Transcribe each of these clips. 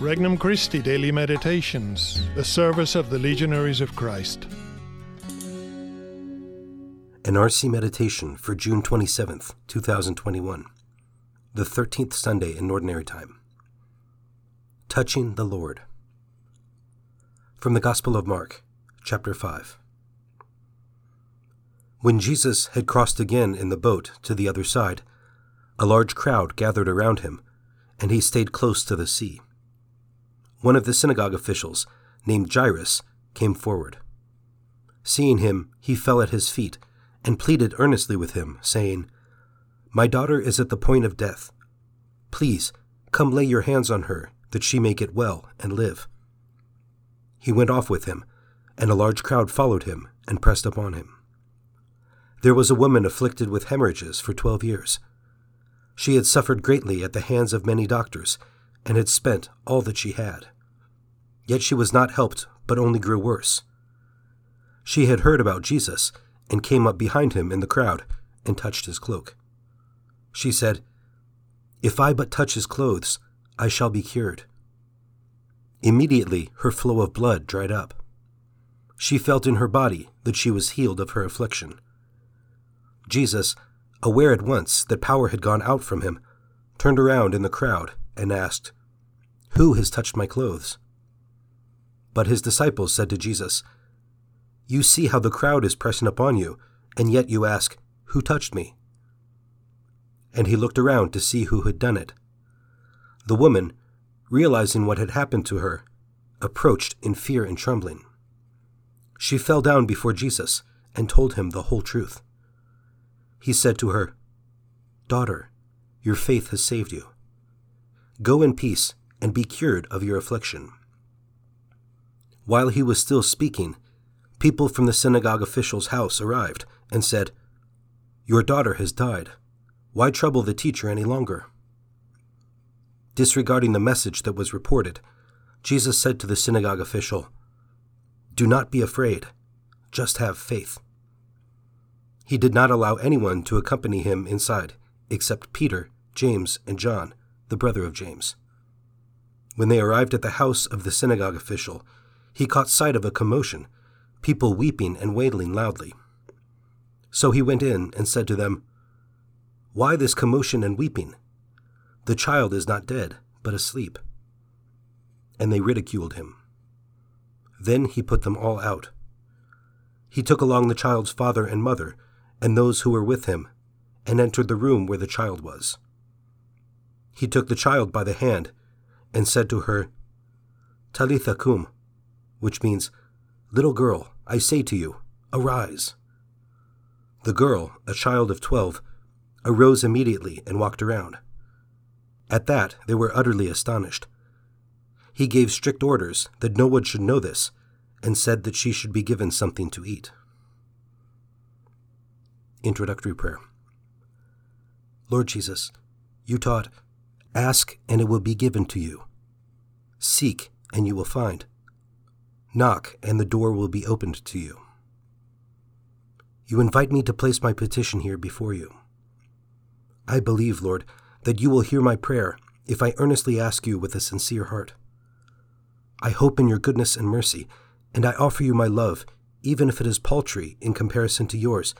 Regnum Christi Daily Meditations, the service of the Legionaries of Christ. An RC Meditation for June 27th, 2021, the 13th Sunday in Ordinary Time. Touching the Lord. From the Gospel of Mark, chapter 5. When Jesus had crossed again in the boat to the other side, a large crowd gathered around him, and he stayed close to the sea. One of the synagogue officials, named Jairus, came forward. Seeing him, he fell at his feet and pleaded earnestly with him, saying, My daughter is at the point of death. Please, come lay your hands on her, that she may get well and live. He went off with him, and a large crowd followed him and pressed upon him. There was a woman afflicted with hemorrhages for twelve years. She had suffered greatly at the hands of many doctors, and had spent all that she had. Yet she was not helped, but only grew worse. She had heard about Jesus, and came up behind him in the crowd, and touched his cloak. She said, If I but touch his clothes, I shall be cured. Immediately her flow of blood dried up. She felt in her body that she was healed of her affliction. Jesus, aware at once that power had gone out from him, turned around in the crowd and asked, Who has touched my clothes? But his disciples said to Jesus, You see how the crowd is pressing upon you, and yet you ask, Who touched me? And he looked around to see who had done it. The woman, realizing what had happened to her, approached in fear and trembling. She fell down before Jesus and told him the whole truth. He said to her, Daughter, your faith has saved you. Go in peace and be cured of your affliction. While he was still speaking, people from the synagogue official's house arrived and said, Your daughter has died. Why trouble the teacher any longer? Disregarding the message that was reported, Jesus said to the synagogue official, Do not be afraid, just have faith. He did not allow anyone to accompany him inside except Peter, James, and John, the brother of James. When they arrived at the house of the synagogue official, he caught sight of a commotion, people weeping and wailing loudly. So he went in and said to them, Why this commotion and weeping? The child is not dead, but asleep. And they ridiculed him. Then he put them all out. He took along the child's father and mother and those who were with him, and entered the room where the child was. He took the child by the hand and said to her, Talitha cum, which means, Little girl, I say to you, arise. The girl, a child of twelve, arose immediately and walked around. At that they were utterly astonished. He gave strict orders that no one should know this, and said that she should be given something to eat. Introductory Prayer Lord Jesus, you taught, Ask and it will be given to you. Seek and you will find. Knock and the door will be opened to you. You invite me to place my petition here before you. I believe, Lord, that you will hear my prayer if I earnestly ask you with a sincere heart. I hope in your goodness and mercy, and I offer you my love, even if it is paltry in comparison to yours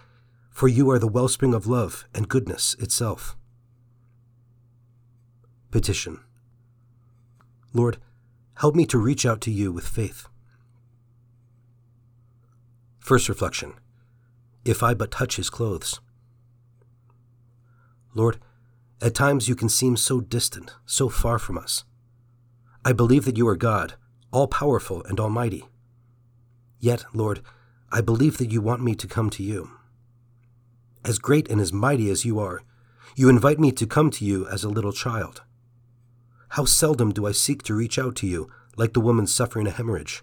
for you are the wellspring of love and goodness itself. Petition Lord, help me to reach out to you with faith. First reflection If I but touch his clothes. Lord, at times you can seem so distant, so far from us. I believe that you are God, all powerful and almighty. Yet, Lord, I believe that you want me to come to you as great and as mighty as you are, you invite me to come to you as a little child. How seldom do I seek to reach out to you like the woman suffering a hemorrhage?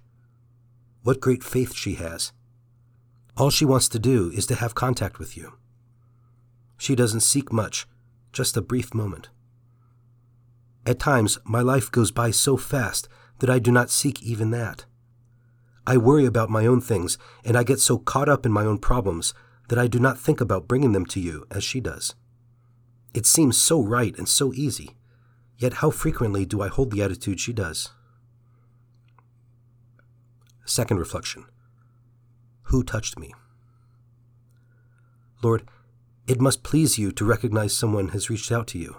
What great faith she has. All she wants to do is to have contact with you. She doesn't seek much, just a brief moment. At times, my life goes by so fast that I do not seek even that. I worry about my own things, and I get so caught up in my own problems that I do not think about bringing them to you as she does. It seems so right and so easy. Yet how frequently do I hold the attitude she does? Second reflection Who touched me? Lord, it must please you to recognize someone has reached out to you.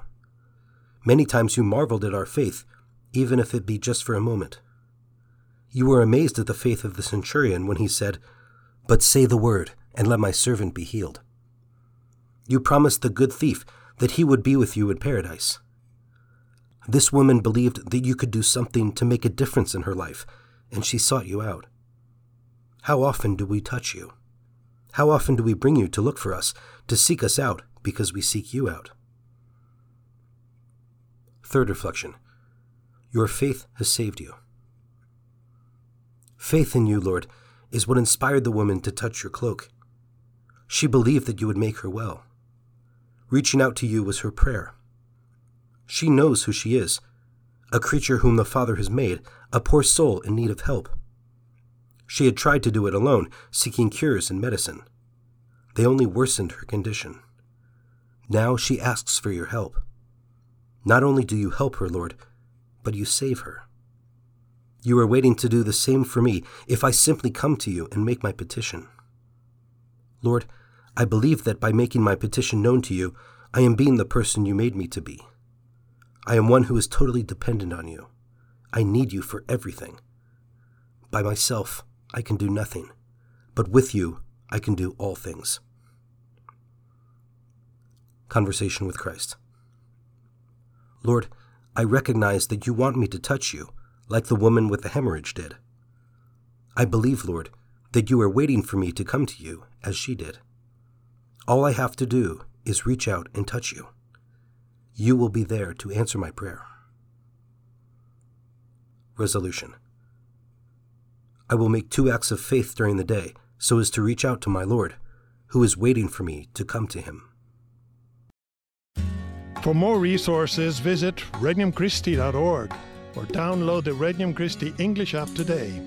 Many times you marveled at our faith, even if it be just for a moment. You were amazed at the faith of the centurion when he said, But say the word, and let my servant be healed. You promised the good thief that he would be with you in paradise. This woman believed that you could do something to make a difference in her life, and she sought you out. How often do we touch you? How often do we bring you to look for us, to seek us out because we seek you out? Third reflection Your faith has saved you. Faith in you, Lord, is what inspired the woman to touch your cloak. She believed that you would make her well. Reaching out to you was her prayer. She knows who she is a creature whom the Father has made, a poor soul in need of help. She had tried to do it alone, seeking cures and medicine. They only worsened her condition. Now she asks for your help. Not only do you help her, Lord, but you save her. You are waiting to do the same for me if I simply come to you and make my petition. Lord, I believe that by making my petition known to you, I am being the person you made me to be. I am one who is totally dependent on you. I need you for everything. By myself, I can do nothing, but with you, I can do all things. Conversation with Christ. Lord, I recognize that you want me to touch you, like the woman with the hemorrhage did. I believe, Lord, that you are waiting for me to come to you as she did. All I have to do is reach out and touch you. You will be there to answer my prayer. Resolution I will make two acts of faith during the day so as to reach out to my Lord, who is waiting for me to come to him. For more resources, visit regnumchristi.org or download the Regnum Christi English app today.